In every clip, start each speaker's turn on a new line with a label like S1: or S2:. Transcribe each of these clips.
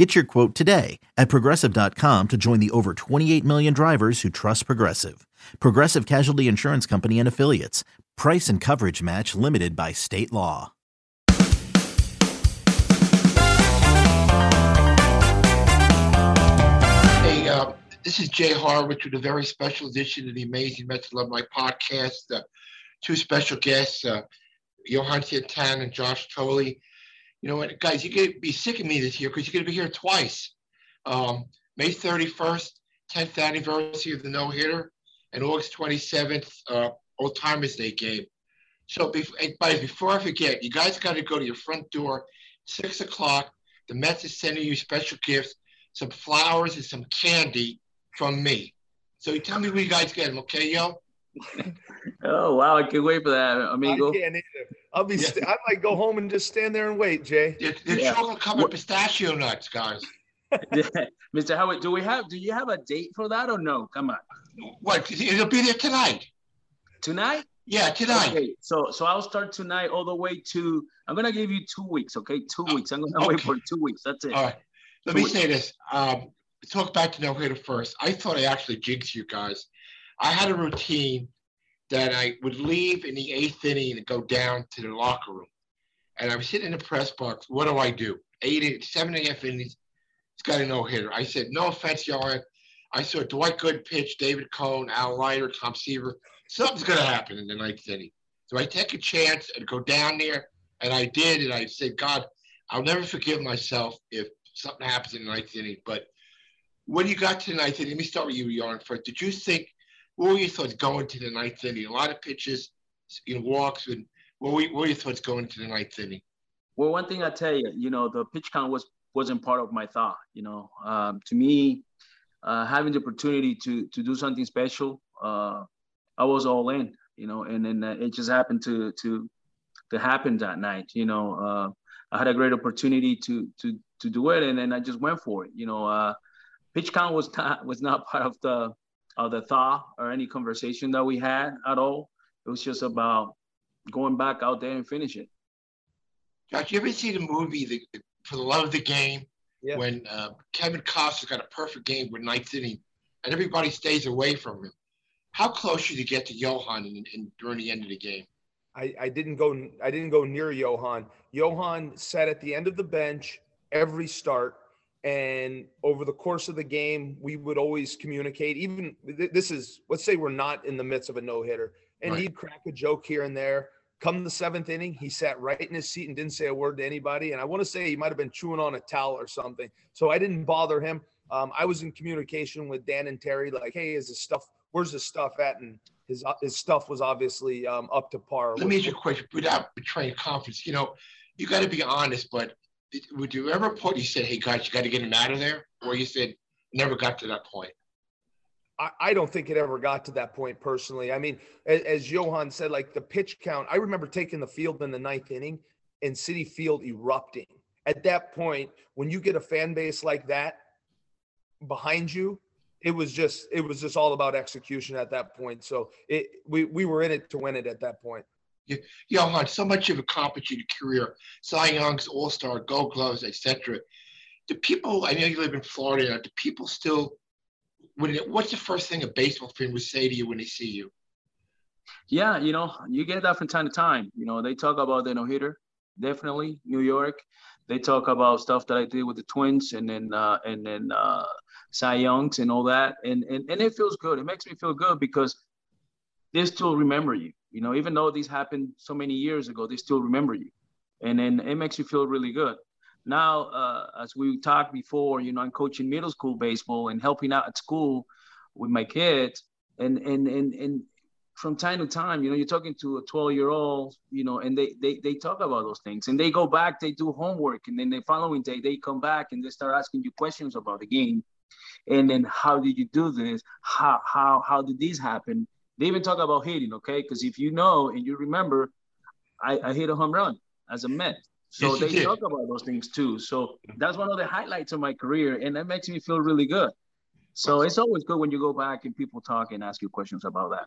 S1: Get your quote today at progressive.com to join the over 28 million drivers who trust Progressive. Progressive Casualty Insurance Company and Affiliates. Price and coverage match limited by state law.
S2: Hey, uh, this is Jay Horwitz with a very special edition of the Amazing Mets Love My podcast. Uh, two special guests, uh, Johan Santana and Josh Thole. You know what, guys, you're going to be sick of me this year because you're going to be here twice. Um, May 31st, 10th anniversary of the no hitter, and August 27th, uh, Old Timers Day game. So, bef- but before I forget, you guys got to go to your front door, 6 o'clock. The Mets is sending you special gifts, some flowers and some candy from me. So, you tell me where you guys get them, okay, yo?
S3: Oh wow, I can't wait for that, amigo.
S4: I can't either. I'll be.
S2: Yeah.
S4: St- I might go home and just stand there and wait, Jay.
S2: The, the
S3: Yeah.
S2: chocolate covered pistachio nuts, guys.
S3: Mr. Howard, do we have do you have a date for that or no? Come on.
S2: What? It'll be there tonight.
S3: Tonight?
S2: Yeah, tonight.
S3: Okay. So so I'll start tonight all the way to I'm gonna give you two weeks, okay? Two weeks. I'm gonna wait for two weeks. That's it.
S2: All right. Let me say this. Um, talk back to no hitter first. I thought I actually jinxed you guys. I had a routine that I would leave in the eighth inning and go down to the locker room. And I was sitting in the press box. What do I do? Eight, seven and a half innings. It's got a no hitter. I said, no offense, y'all. I saw Dwight Gooden pitch, David Cone, Al Leiter, Tom Seaver. Something's going to happen in the ninth inning. So I take a chance and go down there. And I did. And I said, God, I'll never forgive myself if something happens in the ninth inning. But when you got to the ninth inning, let me start with you, Johan, first. Did you think, what were your thoughts going to the ninth inning? A lot of pitches, you know, walks, and what were, what were your thoughts going to the ninth inning?
S3: Well, one thing I tell you, you know, the pitch count was wasn't part of my thought. You know, um, to me, uh, having the opportunity to to do something special, uh, I was all in. You know, and then uh, it just happened to to to happen that night. You know, uh, I had a great opportunity to to to do it, and then I just went for it. You know, uh, pitch count was not was not part of the of the thought or any conversation that we had at all. It was just about going back out there and finish it.
S2: Josh, you ever see the movie the, For the Love of the Game?
S4: Yeah.
S2: When uh, Kevin Costner got a perfect game with ninth inning, and everybody stays away from him. How close should you get to Johan in, in, during the end of the game?
S4: I, I didn't go. I didn't go near Johan. Johan sat at the end of the bench every start, and over the course of the game, we would always communicate. Even th- this is let's say we're not in the midst of a no hitter, and
S2: Right.
S4: he'd crack a joke here and there. Come the seventh inning, he sat right in his seat and didn't say a word to anybody. And I want to say he might have been chewing on a towel or something. So I didn't bother him. Um, I was in communication with Dan and Terry, like, hey, is his stuff? Where's his stuff at? And his his stuff was obviously um, up to par.
S2: Let me ask you a question without betraying confidence. You know, you got to be honest, but did- would you ever put, you said, hey, guys, you got to get him out of there? Or you said, never got to that point?
S4: I, don't think it ever got to that point personally. I mean, as, as Johan said, like the pitch count, I remember taking the field in the ninth inning and Citi Field erupting. At that point, when you get a fan base like that behind you, it was just it was just all about execution at that point. So it we we were in it to win it at that point.
S2: Johan, so much accomplished in your career, Cy Young's All Star, Gold Gloves, etc. Do people? I know you live in Florida. Now, do people still? When it, what's the first thing a baseball fan would say to you when they see you?
S3: Yeah, you know, you get that from time to time. You know, they talk about the no hitter, definitely New York. They talk about stuff that I did with the Twins, and then uh, and then uh, Cy Youngs and all that, and and and it feels good. It makes me feel good because they still remember you. You know, even though these happened so many years ago, they still remember you, and then it makes you feel really good. Now, uh, as we talked before, you know, I'm coaching middle school baseball and helping out at school with my kids, and and and and from time to time, you know, you're talking to a 12 year old, you know, and they, they they talk about those things and they go back, they do homework, and then the following day they come back and they start asking you questions about the game. And then how did you do this? How how how did this happen? They even talk about hitting, okay? Because if you know and you remember, I, I hit a home run as a Met. So yes, they talk about those things too. So that's one of the highlights of my career, and that makes me feel really good. So it's always good when you go back and people talk and ask you questions about that.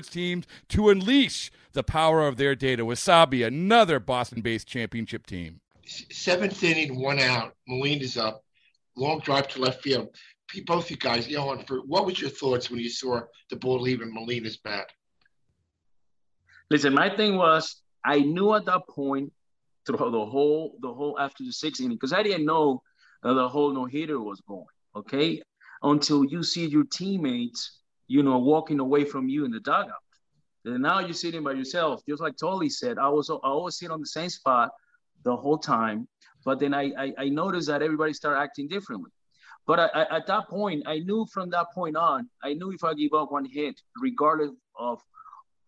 S5: teams to unleash the power of their data. Wasabi, another Boston based championship team.
S2: Seventh inning, one out. Molina's up. Long drive to left field. Both you guys, you know, what was your thoughts when you saw the ball leaving Molina's bat?
S3: Listen, my thing was I knew at that point throughout the whole the whole after the sixth inning because I didn't know the whole no hitter was going. Okay, until you see your teammates, you know, walking away from you in the dugout. And now you're sitting by yourself, just like Thole said. I was I always sit on the same spot the whole time, but then I I, I noticed that everybody started acting differently. But I, I, at that point, I knew from that point on, I knew if I give up one hit, regardless of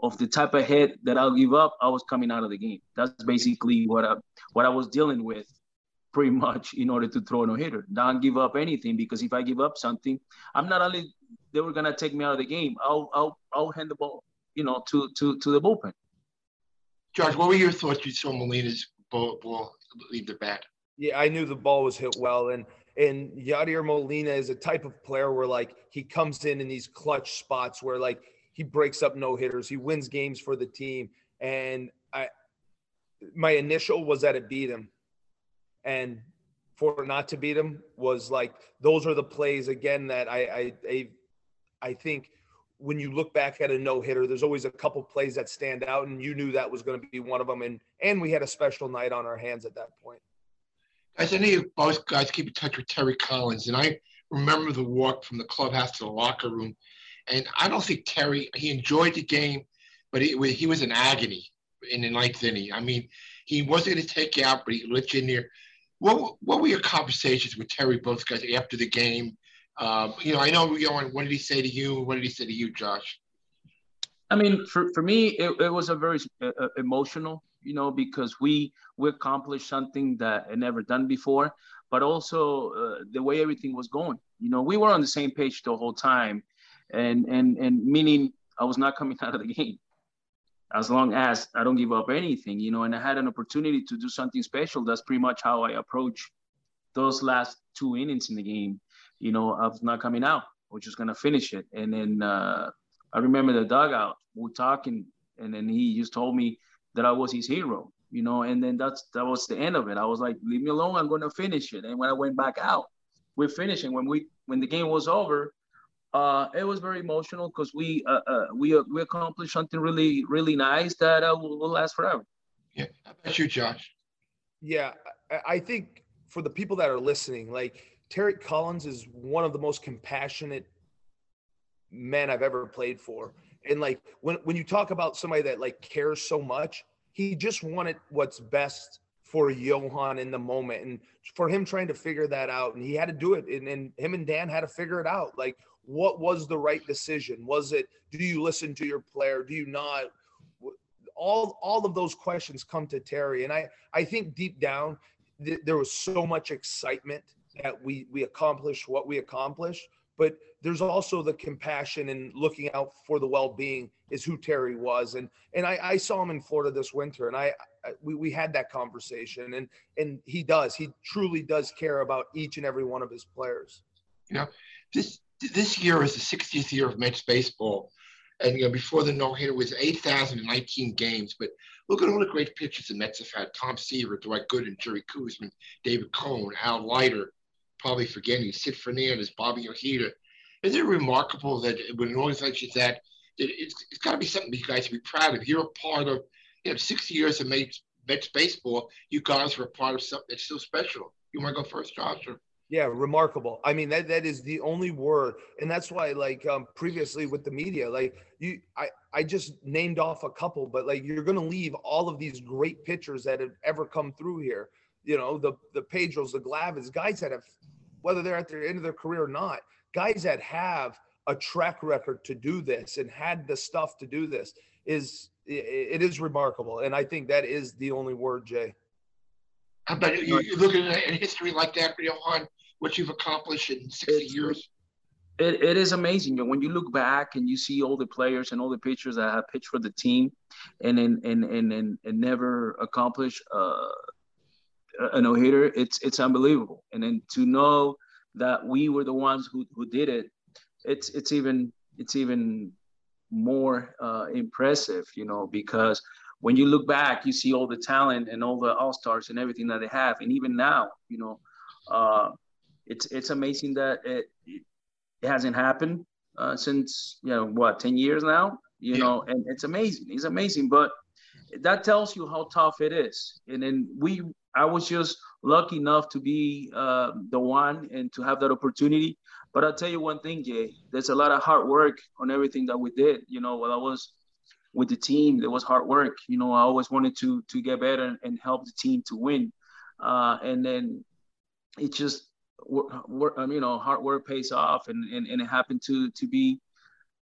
S3: of the type of hit that I'll give up, I was coming out of the game. That's basically what I what I was dealing with, pretty much, in order to throw no hitter. Don't give up anything because if I give up something, I'm not only they were gonna take me out of the game. I'll I'll I'll hand the ball you know, to to to the bullpen.
S2: Josh, what were your thoughts you saw Molina's ball, ball leave the bat?
S4: Yeah, I knew the ball was hit well, and and Yadier Molina is a type of player where like he comes in in these clutch spots where like he breaks up no hitters, he wins games for the team, and I my initial was that it beat him, and for not to beat him was like those are the plays again that I I I, I think when you look back at a no hitter, there's always a couple plays that stand out, and you knew that was going to be one of them. And and we had a special night on our hands at that point.
S2: Guys, I know you both guys keep in touch with Terry Collins, and I remember the walk from the clubhouse to the locker room. And I don't think Terry he enjoyed the game, but he, he was in agony in the ninth inning. I mean, he wasn't going to take you out, but he let you in there. What what were your conversations with Terry, both guys, after the game? Um, you know, I know, you know, what did he say to you? What did he say to you, Josh?
S3: I mean, for, for me, it, it was a very uh, uh, emotional, you know, because we we accomplished something that I never done before, but also uh, the way everything was going. You know, we were on the same page the whole time, and and and meaning I was not coming out of the game as long as I don't give up anything, you know, and I had an opportunity to do something special. That's pretty much how I approach those last two innings in the game you know, of not coming out. We're just gonna finish it. And then uh, I remember the dugout. We're talking, and then he just told me that I was his hero. You know, and then that's that was the end of it. I was like, leave me alone. I'm gonna finish it. And when I went back out, we're finishing. When we when the game was over, uh, it was very emotional because we uh, uh, we uh, we accomplished something really really nice that uh, will, will last forever.
S2: Yeah, how about you, Josh?
S4: Yeah, I think for the people that are listening, like Terry Collins is one of the most compassionate men I've ever played for. And like when when you talk about somebody that like cares so much, he just wanted what's best for Johan in the moment and for him trying to figure that out. And he had to do it. And, and him and Dan had to figure it out. Like, what was the right decision? Was it, do you listen to your player? Do you not? All, all of those questions come to Terry. And I, I think deep down, th- there was so much excitement that we we accomplished what we accomplished but there's also the compassion and looking out for the well-being is who Terry was and and I, I saw him in Florida this winter and I, I, we, we had that conversation and and he does he truly does care about each and every one of his players
S2: you know this this year is the 60th year of Mets baseball And you know, before the no hitter was 8,019 games. But look at all the great pitchers the Mets have had: Tom Seaver, Dwight Gooden, Jerry Koosman, David Cone, Al Leiter, probably forgetting Sid Fernandez, Bobby Ojeda. Isn't it remarkable that when an organization that it's, it's got to be something you guys to be proud of. You're a part of, you know, 60 years of Mets, Mets baseball. You guys are a part of something that's so special. You want to go first, Josh? Or?
S4: Yeah, remarkable. I mean, that that is the only word, and that's why, like, um, previously with the media, like you, I, I just named off a couple, but like you're gonna leave all of these great pitchers that have ever come through here. You know, the the Pedros, the Glavines, guys that have, whether they're at the end of their career or not, guys that have a track record to do this and had the stuff to do this is it is remarkable, and I think that is the only word, Jay.
S2: About you, you look at a history like that, for Johan? What you've accomplished in 60 it's, years?
S3: It, it is amazing. And when you look back and you see all the players and all the pitchers that have pitched for the team and and and and, and, and never accomplished uh, a no hitter, it's it's unbelievable. And then to know that we were the ones who, who did it, it's it's even it's even more uh, impressive, you know, because when you look back, you see all the talent and all the all stars and everything that they have, and even now, you know, uh, it's it's amazing that it it hasn't happened uh, since you know what ten years now. You yeah. know, and it's amazing. It's amazing, but that tells you how tough it is. And then we, I was just lucky enough to be uh, the one and to have that opportunity. But I'll tell you one thing, Jay. There's a lot of hard work on everything that we did. You know, while I was with the team, there was hard work. You know, I always wanted to to get better and, and help the team to win. Uh, and then it just work, um, you know, hard work pays off, and, and and it happened to to be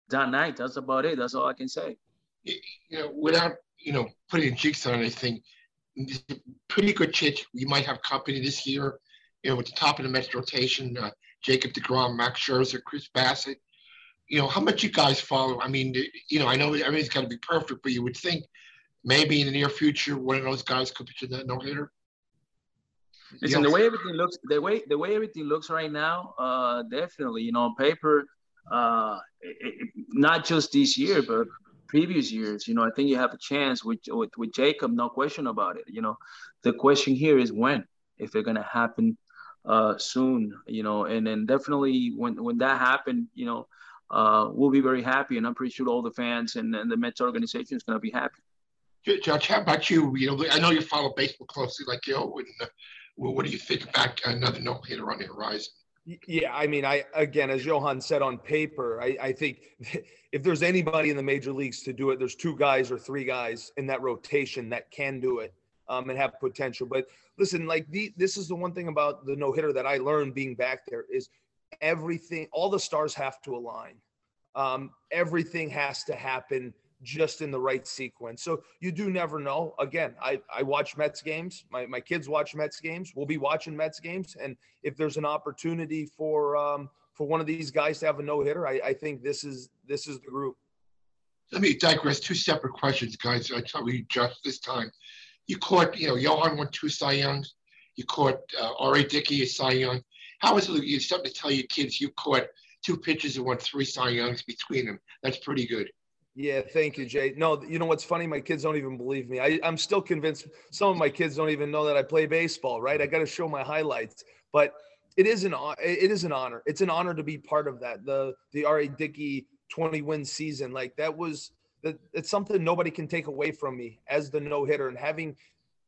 S3: that night. That's about it. That's all I can say.
S2: You know, without you know putting jigs on anything, pretty good chance we might have company this year. You know, with the top of the Mets rotation, uh, Jacob deGrom, Max Scherzer, Chris Bassitt. You know, how much you guys follow? I mean, you know, I know everything's got to be perfect, but you would think maybe in the near future one of those guys could pitch in no hitter.
S3: Listen, yes. the way everything looks, the way the way everything looks right now, uh, definitely, you know, on paper, uh, it, not just this year, but previous years, you know, I think you have a chance with, with with Jacob, no question about it. You know, the question here is when, if it's gonna happen uh, soon, you know, and then definitely when when that happened, you know, uh, we'll be very happy, and I'm pretty sure all the fans and, and the Mets organization is gonna be happy.
S2: Judge, how about you? You know, I know you follow baseball closely, like you, and uh, well, what do you think about another no hitter on the horizon?
S4: Yeah, I mean, I again, as Johan said on paper, I, I think if there's anybody in the major leagues to do it, there's two guys or three guys in that rotation that can do it um, and have potential. But listen, like the, this is the one thing about the no hitter that I learned being back there is everything, all the stars have to align. Um, everything has to happen just in the right sequence. So you do never know. Again, I, I watch Mets games. My, my kids watch Mets games. We'll be watching Mets games. And if there's an opportunity for um, for one of these guys to have a no hitter, I, I think this is this is the group.
S2: Let me digress. Two separate questions, guys. I tell you just this time. You caught, you know, Johan won two Cy Youngs. You caught uh, R.A. Dickey a Cy Young. How is it? You something to tell your kids you caught two pitchers and won three Cy Youngs between them. That's pretty good.
S4: Yeah, thank you, Jay. No, you know what's funny? My kids don't even believe me. I, I'm still convinced some of my kids don't even know that I play baseball, right? I got to show my highlights. But it is an it is an honor. It's an honor to be part of that. The the R.A. Dickey 20 win season, like that was that it's something nobody can take away from me as the no hitter and having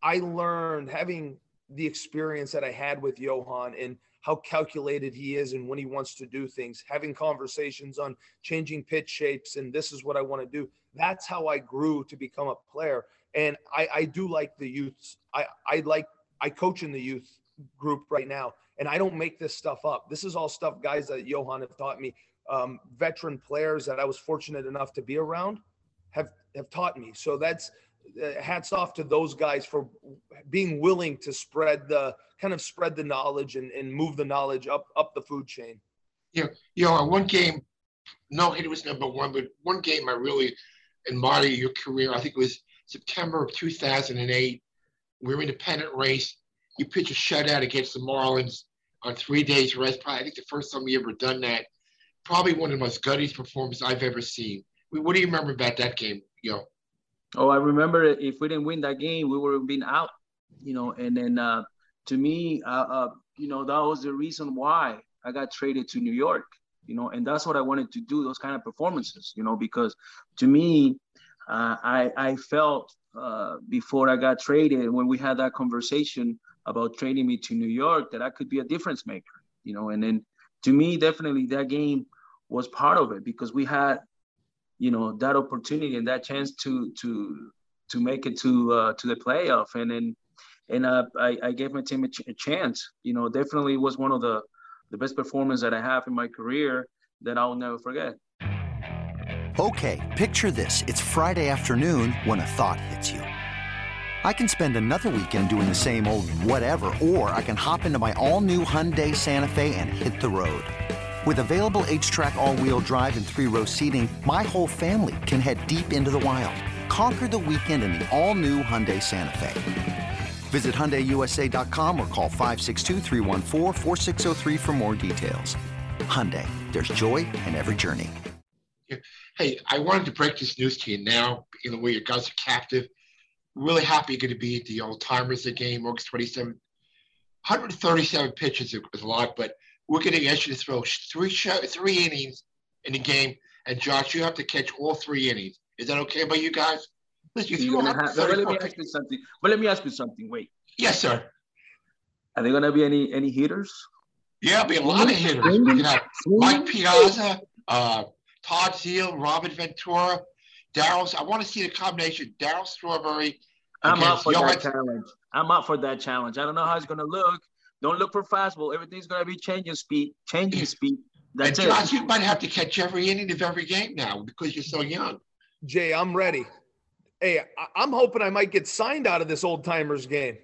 S4: I learned having the experience that I had with Johan and how calculated he is and when he wants to do things, having conversations on changing pitch shapes and this is what I want to do. That's how I grew to become a player. And I, I do like the youths. I, I like I coach in the youth group right now, and I don't make this stuff up. This is all stuff guys that Johan have taught me. Um, veteran players that I was fortunate enough to be around have have taught me. So that's Uh, hats off to those guys for being willing to spread the kind of spread the knowledge and, and move the knowledge up up the food chain.
S2: Yeah, you know, one game, no hit was number one, but one game I really admire your career. I think it was September of 2008. We were in the pennant race. You pitch a shutout against the Marlins on three days rest. Probably, I think the first time you ever done that. Probably one of the most gutty performances I've ever seen What do you remember about that game, yo?
S3: Oh, I remember if we didn't win that game, we would have been out, you know. And then uh, to me, uh, uh, you know, that was the reason why I got traded to New York, you know, and that's what I wanted to do, those kind of performances, you know, because to me, uh, I I felt uh, before I got traded when we had that conversation about trading me to New York that I could be a difference maker, you know, and then to me, definitely that game was part of it because we had you know that opportunity and that chance to to to make it to uh, to the playoff and then and uh, I, I gave my team a, ch- a, chance you know definitely was one of the the best performance that I have in my career that I'll never forget.
S6: Okay, picture this. It's Friday afternoon when a thought hits you. I can spend another weekend doing the same old whatever, or I can hop into my all new Hyundai Santa Fe and hit the road. With available HTRAC all-wheel drive and three-row seating, my whole family can head deep into the wild. Conquer the weekend in the all-new Hyundai Santa Fe. Visit HyundaiUSA.com or call 562 for more details. Hyundai, there's joy in every journey.
S2: Hey, I wanted to break this news to you now, in the way you guys are captive. Really happy you're going to be at the Old Timers game, August 27. 137 pitches is a lot, but we're going to ask you to throw three show, three innings in the game, and Josh, you have to catch all three innings. Is that okay by you guys?
S3: Listen, you have, let me ask you something. But let me ask you something. Wait.
S2: Yes, sir.
S3: Are there going to be any any hitters?
S2: Yeah, there'll be a lot of hitters. We can have Mike Piazza, uh, Todd Zeile, Robin Ventura, Darryl. I want to see the combination. Darryl Strawberry.
S3: I'm up for that challenge. I'm up for that challenge. I don't know how it's going to look. Don't look for fastball. Everything's going to be changing speed, changing speed. That's
S2: and Josh, it. you might have to catch every inning of every game now because you're so young.
S4: Jay, I'm ready. Hey, I- am hoping I might get signed out of this old timers game.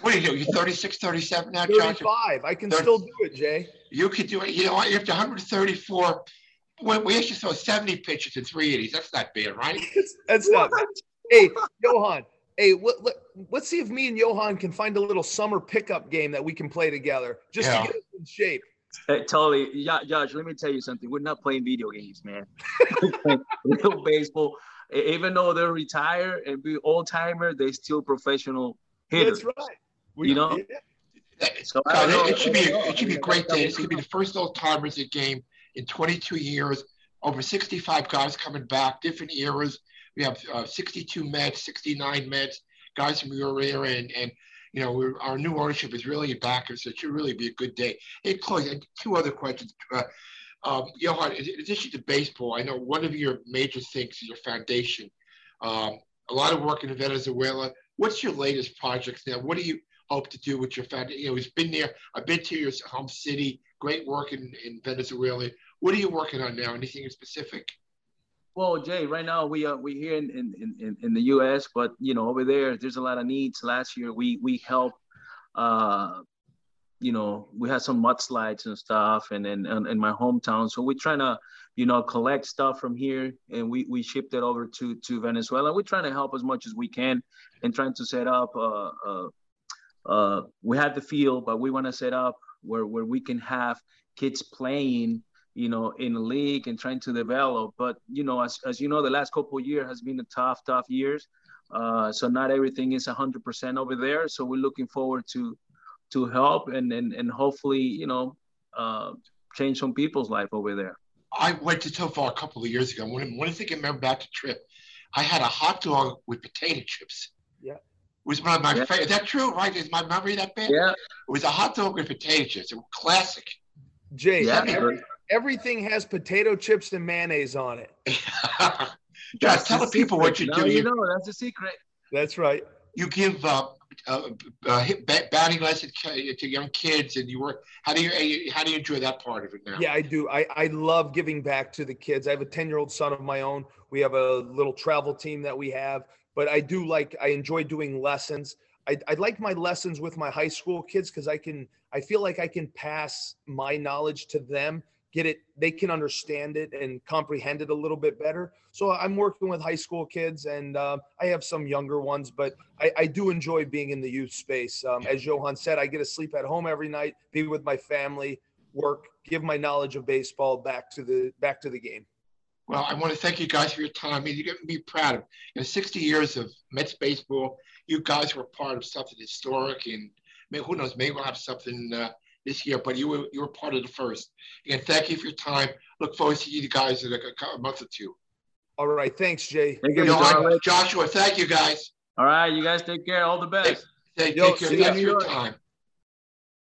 S2: What are you doing? You're 36, 37 now,
S4: 35. Josh? I can 30. still do it, Jay.
S2: You could do it. You know what? You're 134. When we actually throw 70 pitches in three innings. That's not bad, right?
S4: That's not bad. Hey, Johan, Hey, let, let, let's see if me and Johan can find a little summer pickup game that we can play together just yeah. to get us in shape.
S3: Hey, totally. Yeah, Josh, let me tell you something. We're not playing video games, man. Real baseball. Even though they're retired and be old timer, they still professional hitters.
S4: That's right.
S3: We, you know.
S2: Yeah. So know, it should be it should be a great day. It's gonna be the first old timers game in 22 years. Over 65 guys coming back, different eras. We have uh, 62 Mets, 69 Mets, guys from your era, and, and you know, our new ownership is really a backer, so it should really be a good day. Hey, Chloe, two other questions. Uh, um, Johan, in addition to baseball, I know one of your major things is your foundation. Um, a lot of work in Venezuela. What's your latest projects now? What do you hope to do with your foundation? You know, it's been there. I've been to your home city. Great work in, in Venezuela. What are you working on now? Anything specific?
S3: Well, Jay, right now we are we here in, in, in, in the U.S., but you know over there there's a lot of needs. Last year we we helped, uh, you know, we had some mudslides and stuff, and in, in my hometown. So we're trying to, you know, collect stuff from here, and we we shipped it over to to Venezuela. We're trying to help as much as we can, and trying to set up. Uh, uh, uh, we have the field, but we want to set up where where we can have kids playing you know, in the league and trying to develop. But you know, as, as you know, the last couple of years has been a tough, tough years. Uh, so not everything is 100% over there. So we're looking forward to to help and and, and hopefully, you know, uh, change some people's life over there.
S2: I went to Tovar a couple of years ago. When, when I think I remember back to trip, I had a hot dog with potato chips.
S4: Yeah. It
S2: was one of my yeah. favorite. Is that true? Right? Is my memory that bad?
S3: Yeah. It
S2: was a hot dog with potato chips. It was classic.
S4: Jay, yeah, everything has potato chips and mayonnaise on it.
S2: Just tell the people what you do.
S3: You know, that's a secret.
S4: That's right.
S2: You give uh, uh, uh, batting lessons to young kids, and you work. How do you how do you enjoy that part of it now?
S4: Yeah, I do. I I love giving back to the kids. I have a ten year old son of my own. We have a little travel team that we have, but I do like. I enjoy doing lessons. I, I like my lessons with my high school kids because I can. I feel like I can pass my knowledge to them get it they can understand it and comprehend it a little bit better so i'm working with high school kids and uh, i have some younger ones but I, I do enjoy being in the youth space um, as johan said i get to sleep at home every night be with my family work give my knowledge of baseball back to the back to the game
S2: Well, I want to thank you guys for your time. I mean, you get me proud of in 60 years of Mets baseball. You guys were part of something historic, and who knows, maybe we'll have something uh, this year. But you were you were part of the first. Again, thank you for your time. Look forward to seeing you guys in a, a month or two.
S4: All right, thanks, Jay.
S3: Thank you,
S2: You know,
S3: Mr.
S2: I-
S3: Alex.
S2: Joshua, thank you guys.
S3: All right, you guys take care. All the best.
S2: Take,
S4: Yo,
S2: take care.
S4: see ya.
S2: Thanks for your time.